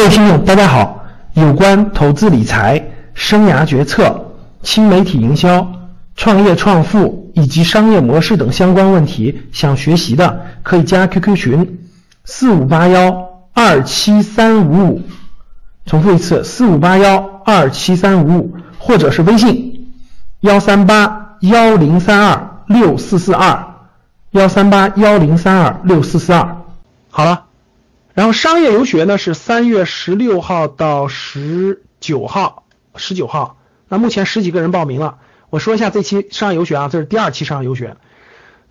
各位听众，大家好。有关投资理财、生涯决策、新媒体营销、创业创富以及商业模式等相关问题，想学习的可以加 QQ 群四五八幺二七三五五。重复一次，四五八幺二七三五五，或者是微信幺三八幺零三二六四四二幺三八幺零三二六四四二。好了。然后商业游学呢是三月十六号到十九号，十九号，那目前十几个人报名了。我说一下这期商业游学啊，这是第二期商业游学。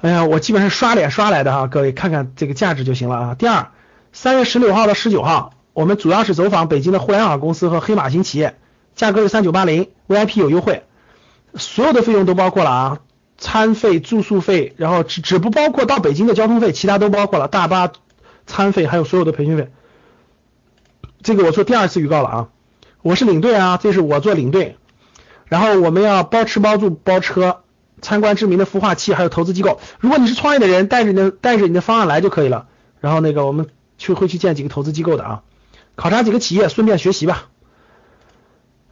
哎呀，我基本上刷脸刷来的哈，各位看看这个价值就行了啊。第二，三月十六号到十九号，我们主要是走访北京的互联网公司和黑马型企业，价格是三九八零，VIP 有优惠，所有的费用都包括了啊，餐费、住宿费，然后只只不包括到北京的交通费，其他都包括了，大巴。餐费还有所有的培训费，这个我做第二次预告了啊，我是领队啊，这是我做领队，然后我们要包吃包住包车，参观知名的孵化器，还有投资机构。如果你是创业的人，带着你的带着你的方案来就可以了。然后那个我们去会去见几个投资机构的啊，考察几个企业，顺便学习吧。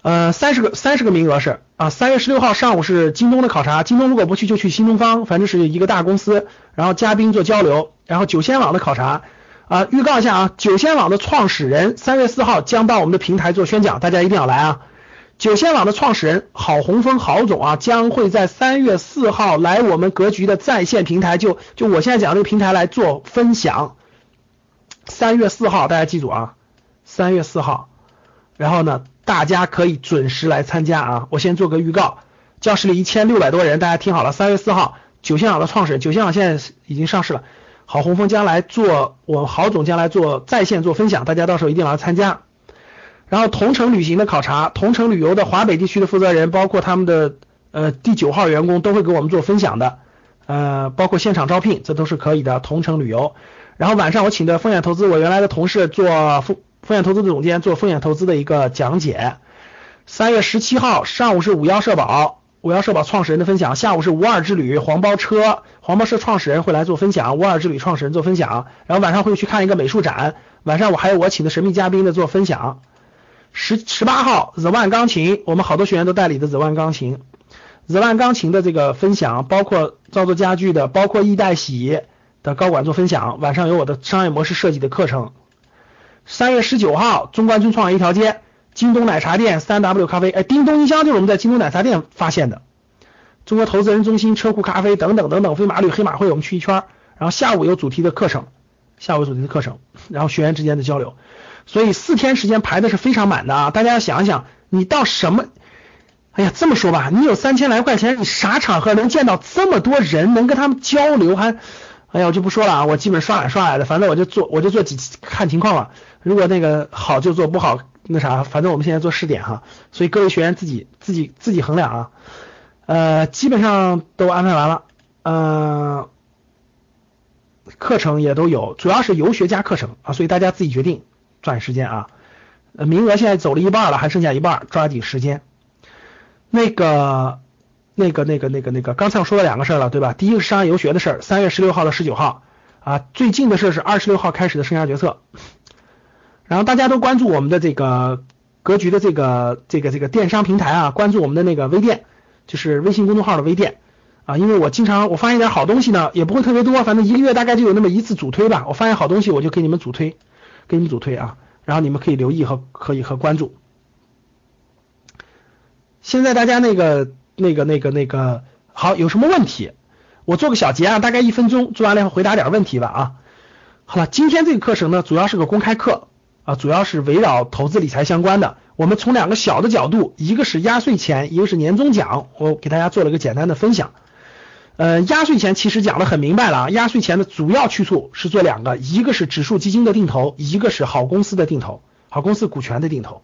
呃，三十个三十个名额是啊，三月十六号上午是京东的考察，京东如果不去就去新东方，反正是一个大公司，然后嘉宾做交流，然后九仙网的考察。啊，预告一下啊，九仙网的创始人三月四号将到我们的平台做宣讲，大家一定要来啊！九仙网的创始人郝洪峰郝总啊，将会在三月四号来我们格局的在线平台，就就我现在讲这个平台来做分享。三月四号大家记住啊，三月四号，然后呢，大家可以准时来参加啊！我先做个预告，教室里一千六百多人，大家听好了，三月四号，九仙网的创始人，九仙网现在已经上市了。郝洪峰将来做，我郝总将来做在线做分享，大家到时候一定要参加。然后同城旅行的考察，同城旅游的华北地区的负责人，包括他们的呃第九号员工都会给我们做分享的，呃，包括现场招聘，这都是可以的。同城旅游，然后晚上我请的风险投资，我原来的同事做风风险投资的总监做风险投资的一个讲解。三月十七号上午是五幺社保。五幺社保创始人的分享，下午是无二之旅黄包车，黄包车创始人会来做分享，无二之旅创始人做分享，然后晚上会去看一个美术展，晚上我还有我请的神秘嘉宾的做分享。十十八号 The One 钢琴，我们好多学员都代理的 The One 钢琴，The One 钢琴的这个分享，包括造作家具的，包括易代洗的高管做分享，晚上有我的商业模式设计的课程。三月十九号中关村创业一条街。京东奶茶店、三 W 咖啡，哎，叮咚音箱就是我们在京东奶茶店发现的。中国投资人中心、车库咖啡等等等等，飞马旅、黑马会，我们去一圈。然后下午有主题的课程，下午有主题的课程，然后学员之间的交流。所以四天时间排的是非常满的啊！大家要想一想，你到什么？哎呀，这么说吧，你有三千来块钱，你啥场合能见到这么多人，能跟他们交流？还，哎呀，我就不说了啊，我基本刷来刷来的，反正我就做，我就做几看情况吧。如果那个好就做，不好。那啥，反正我们现在做试点哈，所以各位学员自己自己自己衡量啊。呃，基本上都安排完了，嗯，课程也都有，主要是游学加课程啊，所以大家自己决定，抓紧时间啊。呃，名额现在走了一半了，还剩下一半，抓紧时间。那个那个那个那个那个，刚才我说了两个事儿了，对吧？第一个是商业游学的事儿，三月十六号到十九号啊，最近的事儿是二十六号开始的生涯决策。然后大家都关注我们的这个格局的这个这个这个电商平台啊，关注我们的那个微店，就是微信公众号的微店啊，因为我经常我发现点好东西呢，也不会特别多，反正一个月大概就有那么一次主推吧。我发现好东西我就给你们主推，给你们主推啊，然后你们可以留意和可以和关注。现在大家那个那个那个那个好，有什么问题？我做个小结啊，大概一分钟，做完了以后回答点问题吧啊。好了，今天这个课程呢，主要是个公开课。啊，主要是围绕投资理财相关的。我们从两个小的角度，一个是压岁钱，一个是年终奖，我给大家做了个简单的分享。呃，压岁钱其实讲的很明白了啊，压岁钱的主要去处是做两个，一个是指数基金的定投，一个是好公司的定投，好公司股权的定投。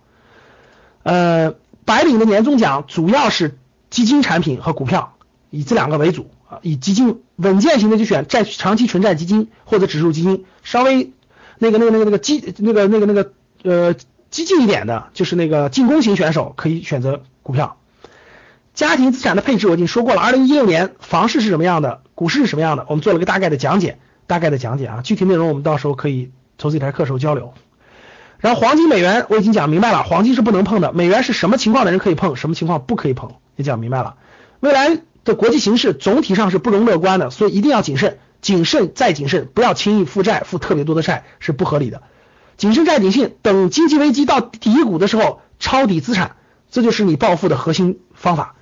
呃，白领的年终奖主要是基金产品和股票，以这两个为主啊，以基金稳健型的就选债长期纯债基金或者指数基金，稍微。那个、那个、那个、那个激、那个、那个、那个呃激进一点的，就是那个进攻型选手可以选择股票。家庭资产的配置我已经说过了，二零一六年房市是什么样的，股市是什么样的，我们做了个大概的讲解，大概的讲解啊，具体内容我们到时候可以投资理财课时候交流。然后黄金、美元我已经讲明白了，黄金是不能碰的，美元是什么情况的人可以碰，什么情况不可以碰，也讲明白了。未来的国际形势总体上是不容乐观的，所以一定要谨慎，谨慎再谨慎，不要轻易负债，负特别多的债是不合理的。谨慎再谨慎，等经济危机到底谷的时候抄底资产，这就是你暴富的核心方法。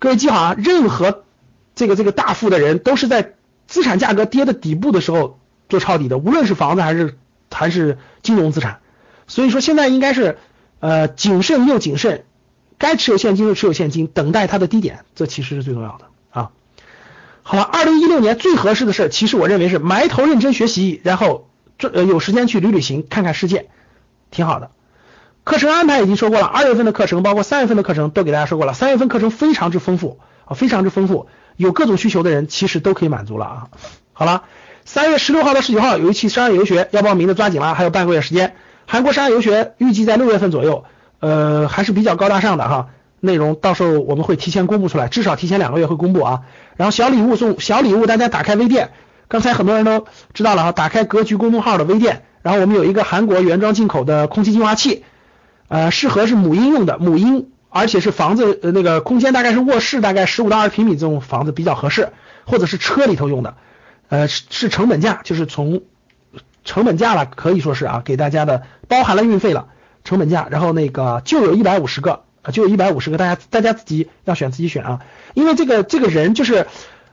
各位记好啊，任何这个这个大富的人都是在资产价格跌的底部的时候做抄底的，无论是房子还是还是金融资产。所以说现在应该是呃谨慎又谨慎，该持有现金就持有现金，等待它的低点，这其实是最重要的。好了，二零一六年最合适的事儿，其实我认为是埋头认真学习，然后这呃有时间去旅旅行，看看世界，挺好的。课程安排已经说过了，二月份的课程包括三月份的课程都给大家说过了，三月份课程非常之丰富啊，非常之丰富，有各种需求的人其实都可以满足了啊。好了，三月十六号到十九号有一期商业游学，要报名的抓紧了，还有半个月时间。韩国商业游学预计在六月份左右，呃，还是比较高大上的哈。内容到时候我们会提前公布出来，至少提前两个月会公布啊。然后小礼物送小礼物，大家打开微店，刚才很多人都知道了哈，打开格局公众号的微店，然后我们有一个韩国原装进口的空气净化器，呃，适合是母婴用的，母婴，而且是房子呃那个空间大概是卧室大概十五到二十平米这种房子比较合适，或者是车里头用的，呃，是是成本价，就是从。成本价了，可以说是啊，给大家的包含了运费了，成本价，然后那个就有一百五十个啊，就有一百五十个，大家大家自己要选自己选啊，因为这个这个人就是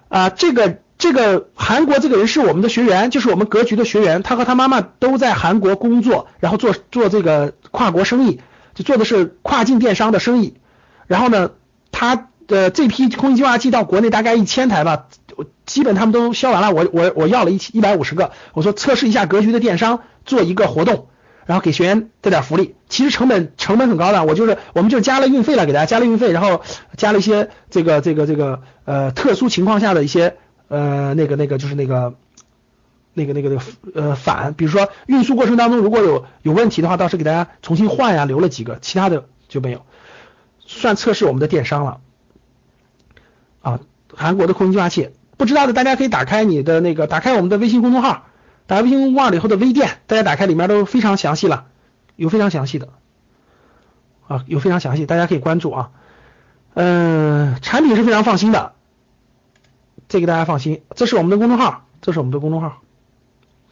啊，这个这个韩国这个人是我们的学员，就是我们格局的学员，他和他妈妈都在韩国工作，然后做做这个跨国生意，就做的是跨境电商的生意，然后呢，他的这批空气净化器到国内大概一千台吧。基本他们都销完了，我我我要了一一百五十个，我说测试一下格局的电商，做一个活动，然后给学员带点福利。其实成本成本很高的，我就是我们就加了运费了，给大家加了运费，然后加了一些这个这个这个呃特殊情况下的一些呃那个那个就是那个那个那个呃返，比如说运输过程当中如果有有问题的话，到时给大家重新换呀，留了几个，其他的就没有，算测试我们的电商了啊，韩国的空气净化器。不知道的大家可以打开你的那个，打开我们的微信公众号，打开微信公众号以后的微店，大家打开里面都非常详细了，有非常详细的啊，有非常详细，大家可以关注啊。嗯，产品是非常放心的，这个大家放心，这是我们的公众号，这是我们的公众号。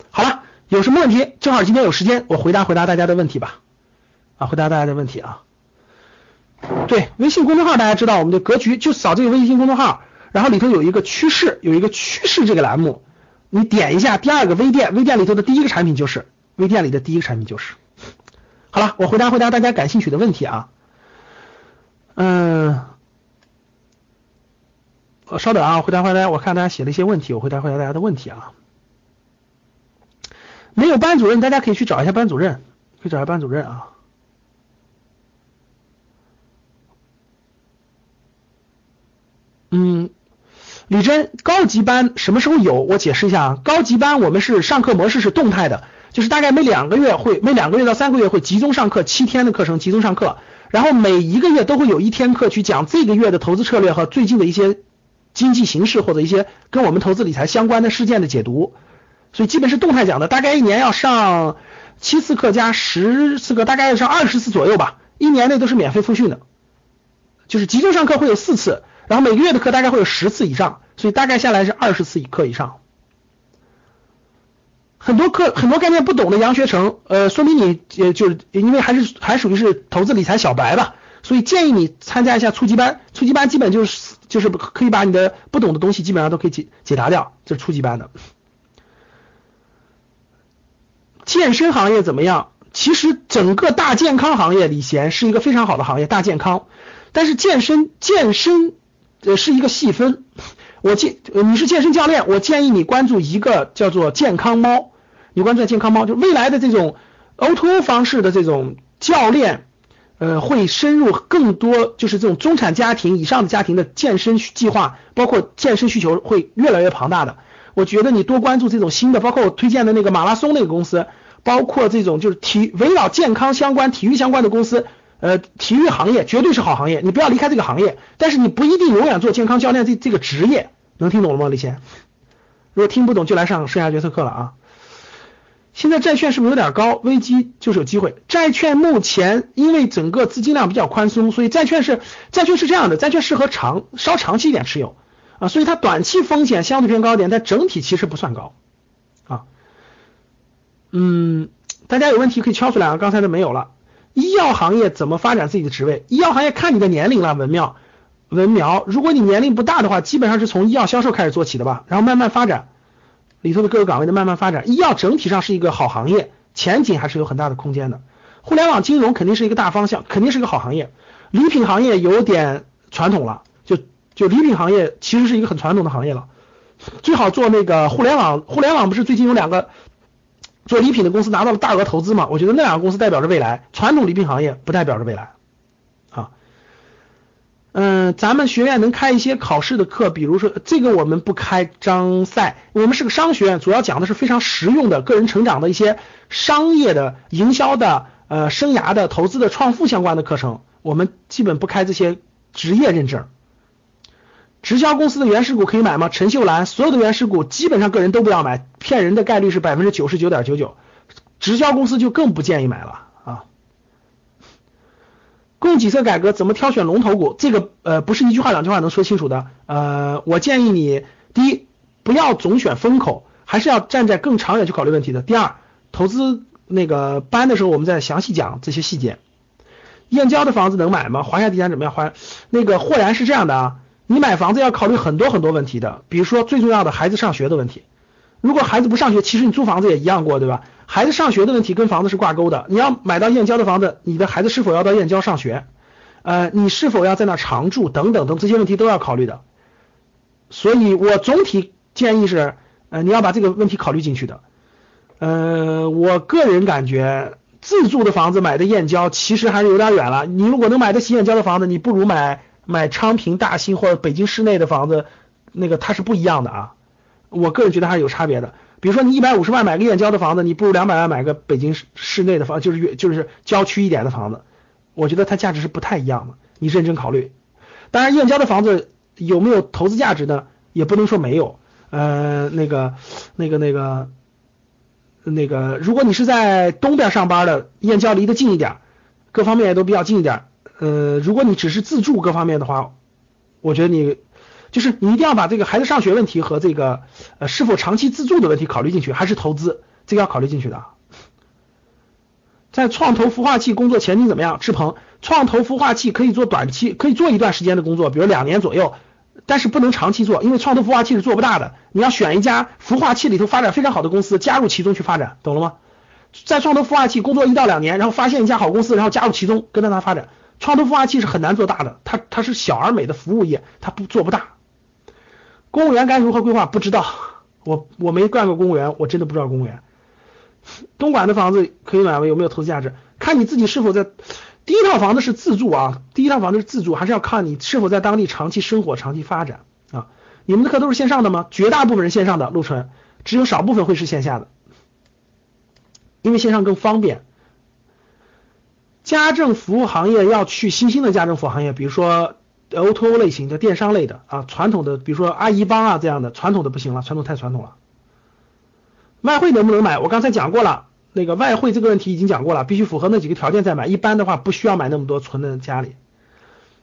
好了，有什么问题？正好今天有时间，我回答回答大家的问题吧。啊，回答大家的问题啊。对，微信公众号大家知道，我们的格局就扫这个微信公众号。然后里头有一个趋势，有一个趋势这个栏目，你点一下第二个微店，微店里头的第一个产品就是微店里的第一个产品就是。好了，我回答回答大家感兴趣的问题啊。嗯，稍等啊，回答回答，我看大家写了一些问题，我回答回答大家的问题啊。没有班主任，大家可以去找一下班主任，可以找一下班主任啊。李真，高级班什么时候有？我解释一下啊，高级班我们是上课模式是动态的，就是大概每两个月会每两个月到三个月会集中上课，七天的课程集中上课，然后每一个月都会有一天课去讲这个月的投资策略和最近的一些经济形势或者一些跟我们投资理财相关的事件的解读，所以基本是动态讲的，大概一年要上七次课加十次课，大概要上二十次左右吧，一年内都是免费复训的，就是集中上课会有四次。然后每个月的课大概会有十次以上，所以大概下来是二十次一课以上。很多课很多概念不懂的杨学成，呃，说明你呃就是因为还是还属于是投资理财小白吧，所以建议你参加一下初级班。初级班基本就是就是可以把你的不懂的东西基本上都可以解解答掉，这是初级班的。健身行业怎么样？其实整个大健康行业，李贤是一个非常好的行业，大健康。但是健身健身。呃，是一个细分。我建，你是健身教练，我建议你关注一个叫做健康猫。你关注健康猫，就未来的这种 O2O 方式的这种教练，呃，会深入更多，就是这种中产家庭以上的家庭的健身计划，包括健身需求会越来越庞大的。我觉得你多关注这种新的，包括我推荐的那个马拉松那个公司，包括这种就是体围绕健康相关、体育相关的公司。呃，体育行业绝对是好行业，你不要离开这个行业。但是你不一定永远做健康教练这这个职业，能听懂了吗？李贤，如果听不懂就来上生涯决策课了啊。现在债券是不是有点高？危机就是有机会。债券目前因为整个资金量比较宽松，所以债券是债券是这样的，债券适合长稍长期一点持有啊，所以它短期风险相对偏高一点，但整体其实不算高啊。嗯，大家有问题可以敲出来啊，刚才的没有了。医药行业怎么发展自己的职位？医药行业看你的年龄了，文妙文苗，如果你年龄不大的话，基本上是从医药销售开始做起的吧，然后慢慢发展。里头的各个岗位的慢慢发展，医药整体上是一个好行业，前景还是有很大的空间的。互联网金融肯定是一个大方向，肯定是一个好行业。礼品行业有点传统了，就就礼品行业其实是一个很传统的行业了，最好做那个互联网。互联网不是最近有两个做礼品的公司拿到了大额投资嘛？我觉得那两个公司代表着未来，传统礼品行业不代表着未来。啊嗯，咱们学院能开一些考试的课，比如说这个我们不开张赛，我们是个商学院，主要讲的是非常实用的个人成长的一些商业的、营销的、呃生涯的、投资的、创富相关的课程，我们基本不开这些职业认证。直销公司的原始股可以买吗？陈秀兰，所有的原始股基本上个人都不要买，骗人的概率是百分之九十九点九九，直销公司就更不建议买了啊。供给侧改革怎么挑选龙头股？这个呃不是一句话两句话能说清楚的。呃，我建议你，第一，不要总选风口，还是要站在更长远去考虑问题的。第二，投资那个班的时候，我们再详细讲这些细节。燕郊的房子能买吗？华夏地产怎么样？华那个霍然是这样的啊，你买房子要考虑很多很多问题的，比如说最重要的孩子上学的问题。如果孩子不上学，其实你租房子也一样过，对吧？孩子上学的问题跟房子是挂钩的。你要买到燕郊的房子，你的孩子是否要到燕郊上学？呃，你是否要在那常住？等等等这些问题都要考虑的。所以我总体建议是，呃，你要把这个问题考虑进去的。呃，我个人感觉自住的房子买的燕郊其实还是有点远了。你如果能买得起燕郊的房子，你不如买买昌平、大兴或者北京市内的房子，那个它是不一样的啊。我个人觉得还是有差别的。比如说你一百五十万买个燕郊的房子，你不如两百万买个北京市市内的房，就是就是郊区一点的房子。我觉得它价值是不太一样的，你认真考虑。当然，燕郊的房子有没有投资价值呢？也不能说没有。呃，那个那个那个那个，如果你是在东边上班的，燕郊离得近一点，各方面也都比较近一点。呃，如果你只是自住各方面的话，我觉得你。就是你一定要把这个孩子上学问题和这个呃是否长期自住的问题考虑进去，还是投资这个要考虑进去的。在创投孵化器工作前景怎么样？志鹏，创投孵化器可以做短期，可以做一段时间的工作，比如两年左右，但是不能长期做，因为创投孵化器是做不大的。你要选一家孵化器里头发展非常好的公司，加入其中去发展，懂了吗？在创投孵化器工作一到两年，然后发现一家好公司，然后加入其中，跟着它发展。创投孵化器是很难做大的，它它是小而美的服务业，它不做不大。公务员该如何规划？不知道，我我没干过公务员，我真的不知道公务员。东莞的房子可以买吗？有没有投资价值？看你自己是否在第一套房子是自住啊，第一套房子是自住，还是要看你是否在当地长期生活、长期发展啊？你们的课都是线上的吗？绝大部分人线上的，陆纯，只有少部分会是线下的，因为线上更方便。家政服务行业要去新兴的家政服务行业，比如说。O2O 类型的电商类的啊，传统的比如说阿姨帮啊这样的，传统的不行了，传统太传统了。外汇能不能买？我刚才讲过了，那个外汇这个问题已经讲过了，必须符合那几个条件再买。一般的话不需要买那么多存在家里。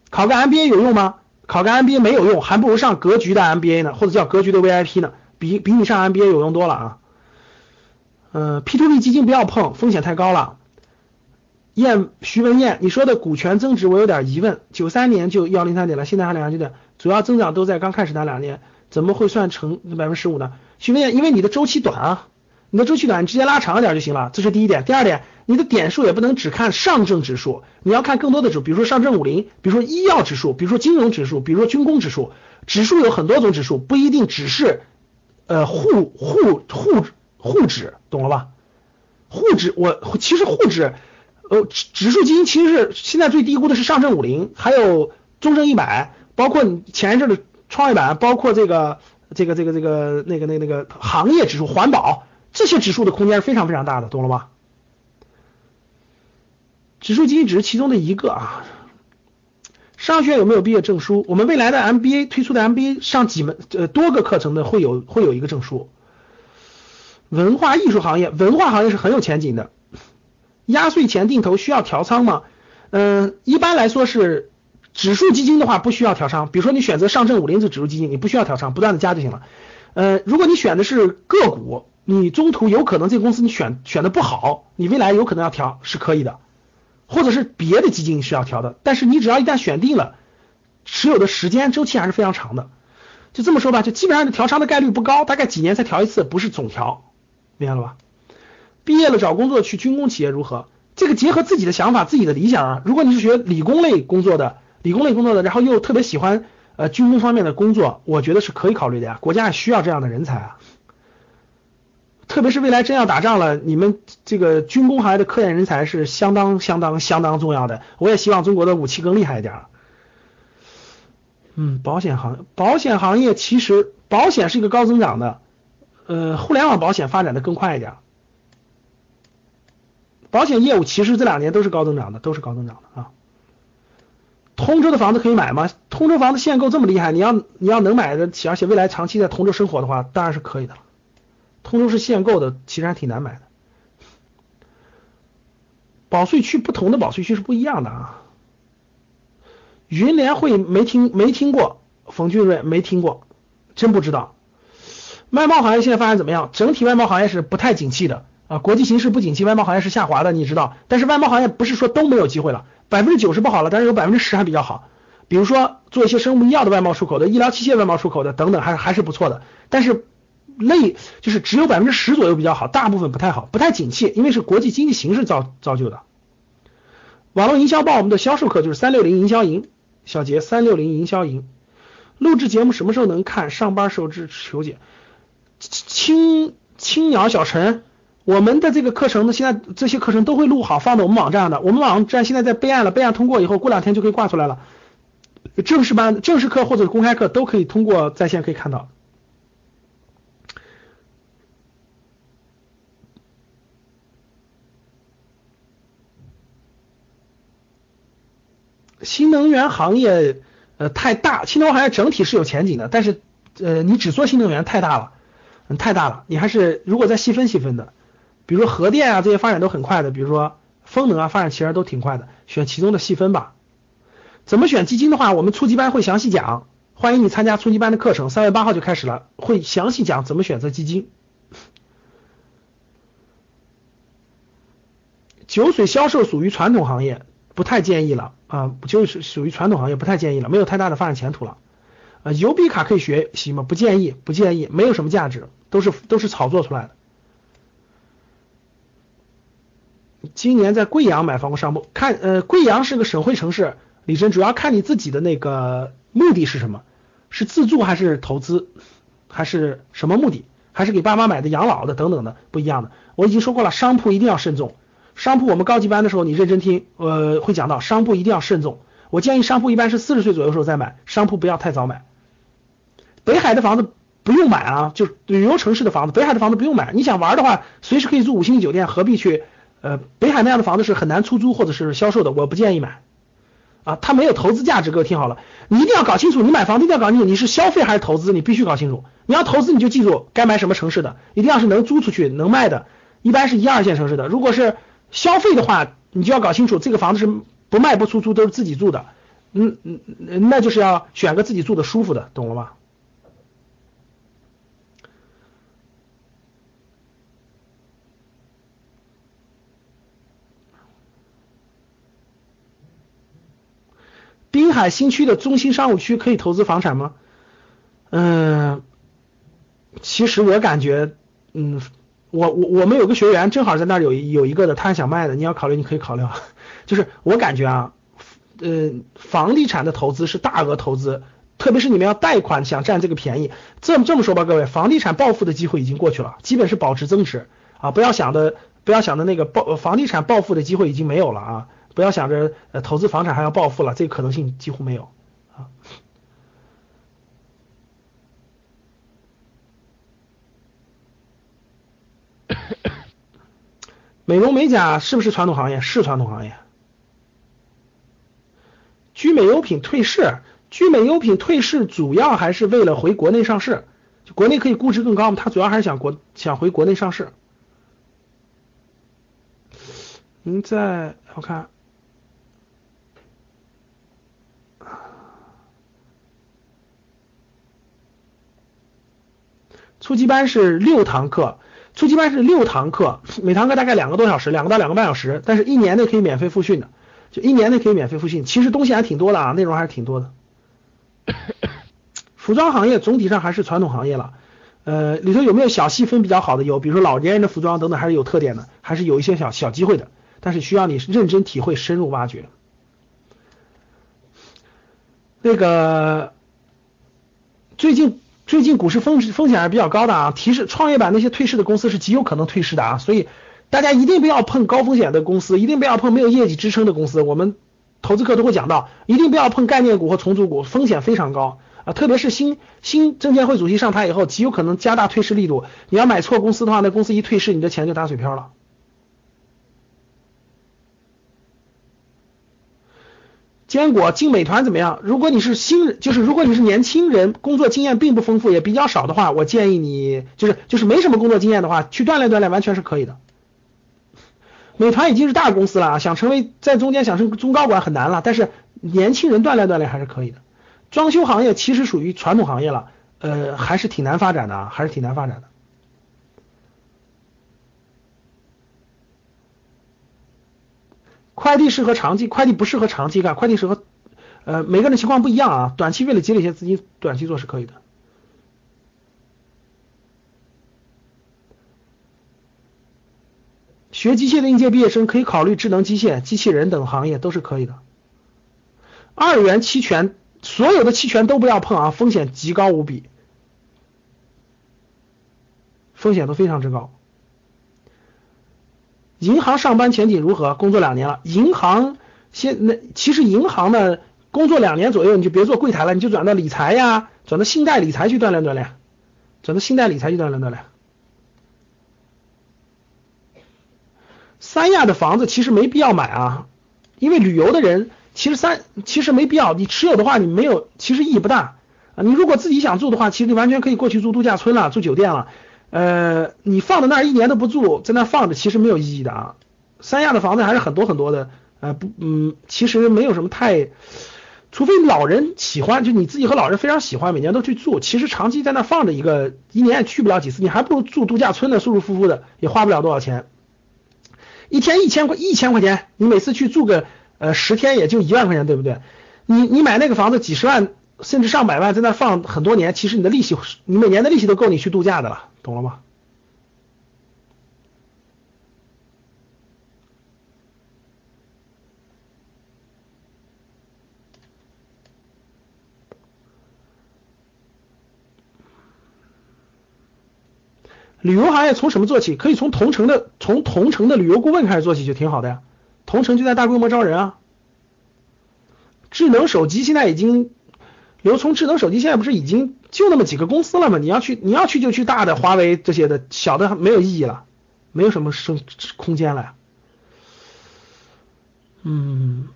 考个 MBA 有用吗？考个 MBA 没有用，还不如上格局的 MBA 呢，或者叫格局的 VIP 呢，比比你上 MBA 有用多了啊。嗯，P2P 基金不要碰，风险太高了。燕徐文燕，你说的股权增值我有点疑问，九三年就幺零三点了，现在还两千点，主要增长都在刚开始那两年，怎么会算成百分之十五呢？徐文燕，因为你的周期短啊，你的周期短，你直接拉长一点就行了，这是第一点。第二点，你的点数也不能只看上证指数，你要看更多的指数，比如说上证五零，比如说医药指数，比如说金融指数，比如说军工指数，指数有很多种指数，不一定只是呃沪沪沪沪指，懂了吧？沪指我其实沪指。呃，指数基金其实是现在最低估的是上证五零，还有中证一百，包括你前一阵的创业板，包括这个这个这个这个那个那个那个行业指数、环保这些指数的空间是非常非常大的，懂了吗？指数基金只是其中的一个啊。商学院有没有毕业证书？我们未来的 MBA 推出的 MBA 上几门呃多个课程的会有会有一个证书。文化艺术行业，文化行业是很有前景的。压岁钱定投需要调仓吗？嗯，一般来说是指数基金的话不需要调仓。比如说你选择上证五零指数基金，你不需要调仓，不断的加就行了。呃，如果你选的是个股，你中途有可能这个公司你选选的不好，你未来有可能要调是可以的，或者是别的基金是要调的。但是你只要一旦选定了，持有的时间周期还是非常长的。就这么说吧，就基本上调仓的概率不高，大概几年才调一次，不是总调，明白了吧？毕业了找工作去军工企业如何？这个结合自己的想法、自己的理想啊。如果你是学理工类工作的，理工类工作的，然后又特别喜欢呃军工方面的工作，我觉得是可以考虑的呀。国家也需要这样的人才啊。特别是未来真要打仗了，你们这个军工行业的科研人才是相当相当相当重要的。我也希望中国的武器更厉害一点。嗯，保险行保险行业其实保险是一个高增长的，呃，互联网保险发展的更快一点。保险业务其实这两年都是高增长的，都是高增长的啊。通州的房子可以买吗？通州房子限购这么厉害，你要你要能买的起，而且未来长期在通州生活的话，当然是可以的了。通州是限购的，其实还挺难买的。保税区不同的保税区是不一样的啊。云联会没听没听过，冯俊瑞没听过，真不知道。外贸行业现在发展怎么样？整体外贸行业是不太景气的。啊，国际形势不景气，外贸行业是下滑的，你知道。但是外贸行业不是说都没有机会了，百分之九十不好了，但是有百分之十还比较好。比如说做一些生物医药的外贸出口的，医疗器械外贸出口的等等，还还是不错的。但是类就是只有百分之十左右比较好，大部分不太好，不太景气，因为是国际经济形势造造就的。网络营销报我们的销售课就是三六零营销营，小杰三六零营销营。录制节目什么时候能看？上班时候至求解。青青鸟小陈。我们的这个课程呢，现在这些课程都会录好，放到我们网站的。我们网站现在在备案了，备案通过以后，过两天就可以挂出来了。正式班、正式课或者公开课都可以通过在线可以看到。新能源行业呃太大，新能源行业整体是有前景的，但是呃你只做新能源太大了，嗯太大了，你还是如果再细分细分的。比如说核电啊，这些发展都很快的。比如说风能啊，发展其实都挺快的。选其中的细分吧。怎么选基金的话，我们初级班会详细讲，欢迎你参加初级班的课程，三月八号就开始了，会详细讲怎么选择基金。酒水销售属于传统行业，不太建议了啊，就是属于传统行业，不太建议了，没有太大的发展前途了。啊，邮币卡可以学习吗？不建议，不建议，没有什么价值，都是都是炒作出来的。今年在贵阳买房过商铺，看呃贵阳是个省会城市，李真主要看你自己的那个目的是什么，是自住还是投资，还是什么目的，还是给爸妈买的养老的等等的不一样的。我已经说过了，商铺一定要慎重，商铺我们高级班的时候你认真听，呃会讲到商铺一定要慎重。我建议商铺一般是四十岁左右时候再买，商铺不要太早买。北海的房子不用买啊，就旅游城市的房子，北海的房子不用买，你想玩的话随时可以住五星级酒店，何必去？呃，北海那样的房子是很难出租或者是销售的，我不建议买啊，它没有投资价值。各位听好了，你一定要搞清楚，你买房一定要搞清楚你是消费还是投资，你必须搞清楚。你要投资，你就记住该买什么城市的，一定要是能租出去能卖的，一般是一二线城市的。如果是消费的话，你就要搞清楚这个房子是不卖不出租，都是自己住的，嗯嗯，那就是要选个自己住的舒服的，懂了吗？滨海新区的中心商务区可以投资房产吗？嗯，其实我感觉，嗯，我我我们有个学员正好在那儿有有一个的，他想卖的，你要考虑，你可以考虑啊。就是我感觉啊，呃，房地产的投资是大额投资，特别是你们要贷款想占这个便宜。这么这么说吧，各位，房地产暴富的机会已经过去了，基本是保值增值啊，不要想的不要想的那个暴房地产暴富的机会已经没有了啊。不要想着呃投资房产还要暴富了，这个可能性几乎没有啊。美容美甲是不是传统行业？是传统行业。聚美优品退市，聚美优品退市主要还是为了回国内上市就国内可以估值更高嘛，它主要还是想国想回国内上市。您在我看，初级班是六堂课，初级班是六堂课，每堂课大概两个多小时，两个到两个半小时，但是一年内可以免费复训的，就一年内可以免费复训。其实东西还挺多的啊，内容还是挺多的。服装行业总体上还是传统行业了，呃，里头有没有小细分比较好的？有，比如说老年人的服装等等，还是有特点的，还是有一些小小机会的，但是需要你认真体会、深入挖掘。那个最近最近股市风风险还是比较高的啊，提示创业板那些退市的公司是极有可能退市的啊，所以大家一定不要碰高风险的公司，一定不要碰没有业绩支撑的公司。我们投资课都会讲到，一定不要碰概念股和重组股，风险非常高。啊，特别是新新证监会主席上台以后，极有可能加大退市力度。你要买错公司的话，那公司一退市，你的钱就打水漂了。坚果进美团怎么样？如果你是新人，就是如果你是年轻人，工作经验并不丰富，也比较少的话，我建议你就是就是没什么工作经验的话，去锻炼锻炼，完全是可以的。美团已经是大公司了啊，想成为在中间想升中高管很难了，但是年轻人锻炼锻炼还是可以的。装修行业其实属于传统行业了，呃，还是挺难发展的啊，还是挺难发展的。快递适合长期，快递不适合长期干，快递适合，呃，每个人情况不一样啊，短期为了积累一些资金，短期做是可以的。学机械的应届毕业生可以考虑智能机械、机器人等行业，都是可以的。二元期权。所有的期权都不要碰啊，风险极高无比，风险都非常之高。银行上班前景如何？工作两年了，银行现那其实银行呢，工作两年左右你就别做柜台了，你就转到理财呀，转到信贷理财去锻炼锻炼，转到信贷理财去锻炼锻炼。三亚的房子其实没必要买啊，因为旅游的人。其实三其实没必要，你持有的话你没有，其实意义不大啊。你如果自己想住的话，其实你完全可以过去住度假村了，住酒店了。呃，你放在那儿一年都不住，在那放着其实没有意义的啊。三亚的房子还是很多很多的，呃不嗯，其实没有什么太，除非老人喜欢，就你自己和老人非常喜欢，每年都去住。其实长期在那放着一个，一年也去不了几次，你还不如住度假村呢，舒舒服服的，也花不了多少钱。一天一千块一千块钱，你每次去住个。呃，十天也就一万块钱，对不对？你你买那个房子几十万甚至上百万，在那放很多年，其实你的利息，你每年的利息都够你去度假的了，懂了吗？旅游行业从什么做起？可以从同城的，从同城的旅游顾问开始做起，就挺好的呀。同城就在大规模招人啊！智能手机现在已经，刘聪智能手机现在不是已经就那么几个公司了吗？你要去你要去就去大的华为这些的，小的没有意义了，没有什么生空间了。嗯，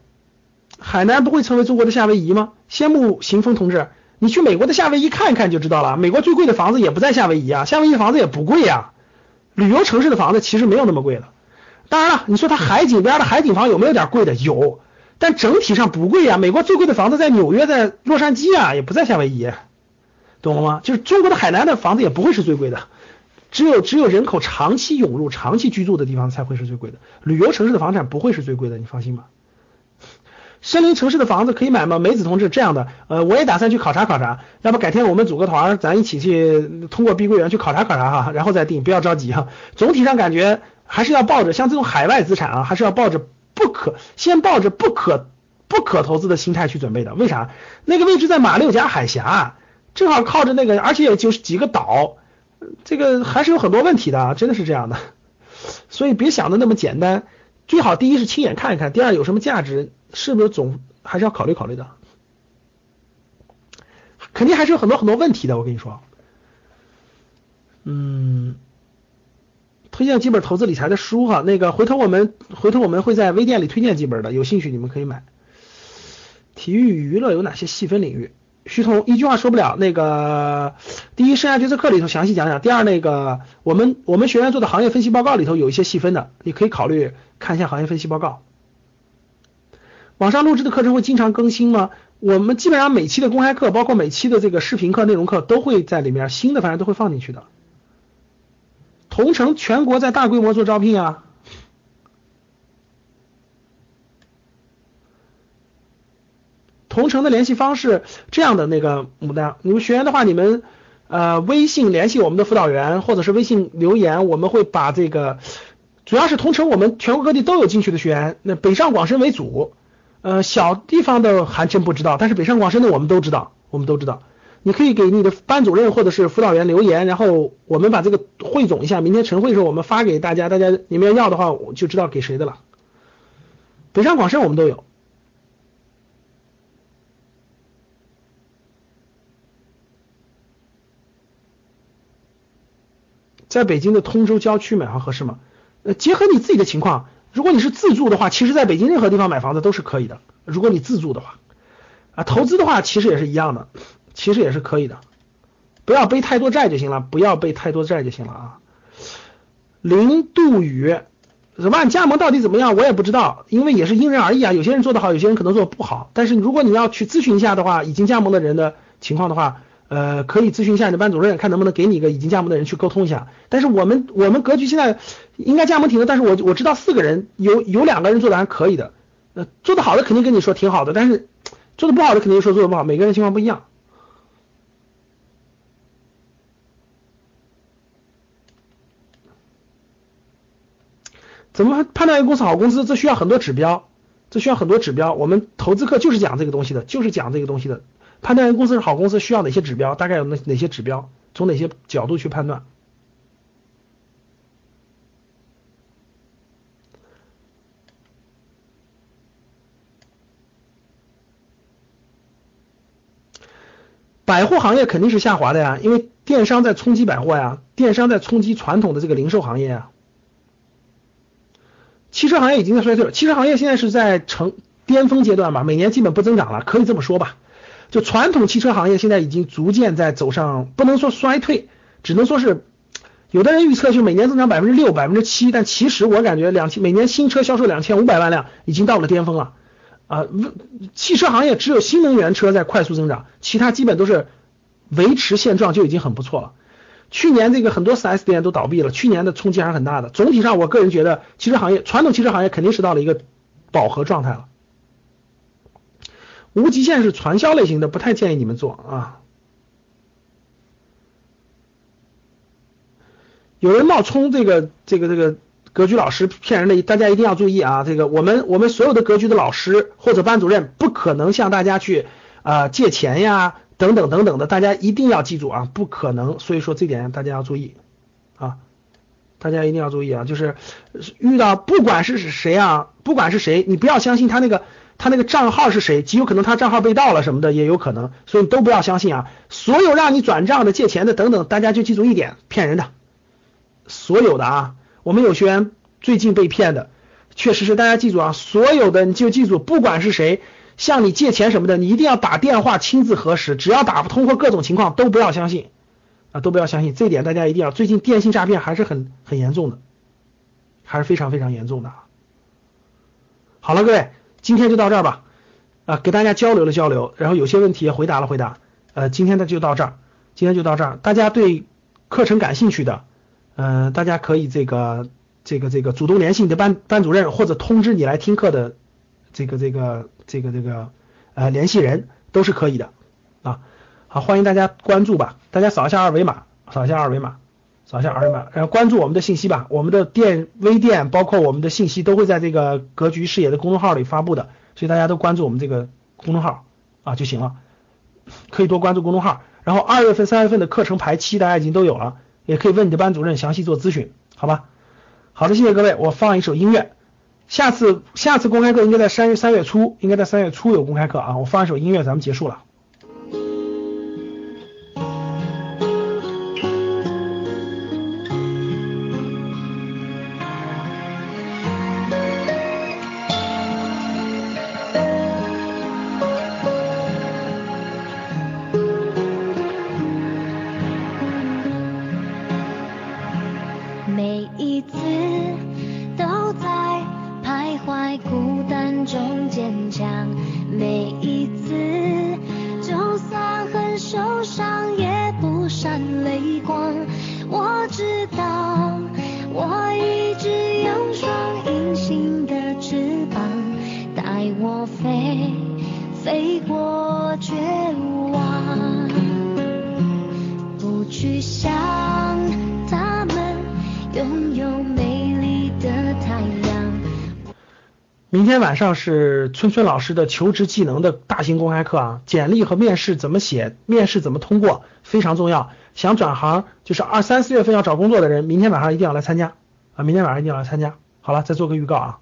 海南不会成为中国的夏威夷吗？羡慕行风同志，你去美国的夏威夷看一看就知道了。美国最贵的房子也不在夏威夷啊，夏威夷房子也不贵呀。旅游城市的房子其实没有那么贵的。当然了，你说它海景边的海景房有没有点贵的？有，但整体上不贵呀。美国最贵的房子在纽约，在洛杉矶啊，也不在夏威夷，懂了吗？就是中国的海南的房子也不会是最贵的，只有只有人口长期涌入、长期居住的地方才会是最贵的。旅游城市的房产不会是最贵的，你放心吧。森林城市的房子可以买吗？梅子同志，这样的，呃，我也打算去考察考察，要不改天我们组个团，咱一起去通过碧桂园去考察考察哈，然后再定，不要着急哈。总体上感觉。还是要抱着像这种海外资产啊，还是要抱着不可先抱着不可不可投资的心态去准备的。为啥？那个位置在马六甲海峡，正好靠着那个，而且也就是几个岛，这个还是有很多问题的，真的是这样的。所以别想的那么简单，最好第一是亲眼看一看，第二有什么价值，是不是总还是要考虑考虑的。肯定还是有很多很多问题的，我跟你说，嗯。推荐几本投资理财的书哈，那个回头我们回头我们会在微店里推荐几本的，有兴趣你们可以买。体育娱乐有哪些细分领域？徐彤一句话说不了。那个第一，生涯决策课里头详细讲讲；第二，那个我们我们学院做的行业分析报告里头有一些细分的，你可以考虑看一下行业分析报告。网上录制的课程会经常更新吗？我们基本上每期的公开课，包括每期的这个视频课、内容课都会在里面，新的反正都会放进去的。同城全国在大规模做招聘啊。同城的联系方式这样的那个牡丹，你们学员的话，你们呃微信联系我们的辅导员，或者是微信留言，我们会把这个主要是同城，我们全国各地都有进去的学员，那北上广深为主，呃小地方的还真不知道，但是北上广深的我们都知道，我们都知道，你可以给你的班主任或者是辅导员留言，然后我们把这个汇总一下，明天晨会的时候我们发给大家，大家你们要要的话，我就知道给谁的了。北上广深我们都有。在北京的通州郊区买房合适吗？呃，结合你自己的情况，如果你是自住的话，其实在北京任何地方买房子都是可以的。如果你自住的话，啊，投资的话其实也是一样的，其实也是可以的，不要背太多债就行了，不要背太多债就行了啊。零度雨，什么加盟到底怎么样？我也不知道，因为也是因人而异啊。有些人做得好，有些人可能做的不好。但是如果你要去咨询一下的话，已经加盟的人的情况的话。呃，可以咨询一下你的班主任，看能不能给你一个已经加盟的人去沟通一下。但是我们我们格局现在应该加盟挺多，但是我我知道四个人有有两个人做的还可以的，呃，做的好的肯定跟你说挺好的，但是做的不好的肯定说做的不好，每个人情况不一样。怎么判断一个公司好公司？这需要很多指标，这需要很多指标。我们投资课就是讲这个东西的，就是讲这个东西的。判断一个公司是好公司需要哪些指标？大概有哪哪些指标？从哪些角度去判断？百货行业肯定是下滑的呀，因为电商在冲击百货呀，电商在冲击传统的这个零售行业呀。汽车行业已经在衰退了，汽车行业现在是在成巅峰阶段吧，每年基本不增长了，可以这么说吧。就传统汽车行业现在已经逐渐在走上，不能说衰退，只能说是有的人预测就每年增长百分之六、百分之七，但其实我感觉两千每年新车销售两千五百万辆已经到了巅峰了啊！汽车行业只有新能源车在快速增长，其他基本都是维持现状就已经很不错了。去年这个很多 4S 店都倒闭了，去年的冲击还是很大的。总体上，我个人觉得汽车行业传统汽车行业肯定是到了一个饱和状态了。无极限是传销类型的，不太建议你们做啊。有人冒充这个这个这个格局老师骗人的，大家一定要注意啊！这个我们我们所有的格局的老师或者班主任不可能向大家去啊借钱呀等等等等的，大家一定要记住啊，不可能。所以说这点大家要注意啊，大家一定要注意啊，就是遇到不管是谁啊，不管是谁，你不要相信他那个。他那个账号是谁？极有可能他账号被盗了什么的也有可能，所以都不要相信啊！所有让你转账的、借钱的等等，大家就记住一点：骗人的，所有的啊！我们有学员最近被骗的，确实是大家记住啊！所有的你就记住，不管是谁向你借钱什么的，你一定要打电话亲自核实，只要打不通或各种情况都不要相信啊，都不要相信，这点大家一定要。最近电信诈骗还是很很严重的，还是非常非常严重的啊。好了，各位。今天就到这儿吧，啊，给大家交流了交流，然后有些问题也回答了回答，呃，今天的就到这儿，今天就到这儿。大家对课程感兴趣的，嗯，大家可以这个这个这个主动联系你的班班主任，或者通知你来听课的这个这个这个这个呃联系人都是可以的啊。好，欢迎大家关注吧，大家扫一下二维码，扫一下二维码。扫一下二维码，然后关注我们的信息吧。我们的店微店包括我们的信息都会在这个格局视野的公众号里发布的，所以大家都关注我们这个公众号啊就行了。可以多关注公众号。然后二月份、三月份的课程排期大家已经都有了，也可以问你的班主任详细做咨询，好吧？好的，谢谢各位。我放一首音乐。下次下次公开课应该在三月三月初，应该在三月初有公开课啊。我放一首音乐，咱们结束了。今天晚上是村村老师的求职技能的大型公开课啊，简历和面试怎么写，面试怎么通过，非常重要。想转行就是二三四月份要找工作的人，明天晚上一定要来参加啊！明天晚上一定要来参加。好了，再做个预告啊。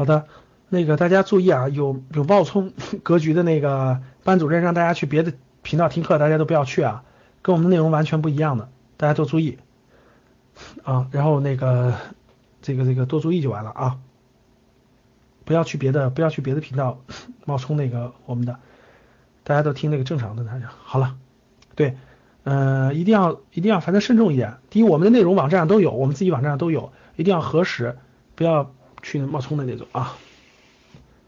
好的，那个大家注意啊，有有冒充 格局的那个班主任让大家去别的频道听课，大家都不要去啊，跟我们的内容完全不一样的，大家多注意啊。然后那个这个这个多注意就完了啊，不要去别的不要去别的频道 冒充那个我们的，大家都听那个正常的大家好了，对。呃，一定要一定要，反正慎重一点。第一，我们的内容网站上都有，我们自己网站上都有，一定要核实，不要去冒充的那种啊。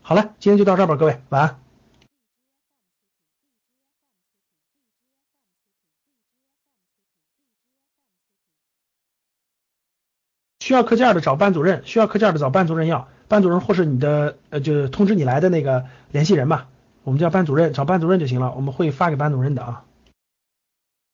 好了，今天就到这儿吧，各位，晚安。需要课件的找班主任，需要课件的找班主任要，班主任或是你的呃，就是通知你来的那个联系人吧，我们叫班主任，找班主任就行了，我们会发给班主任的啊。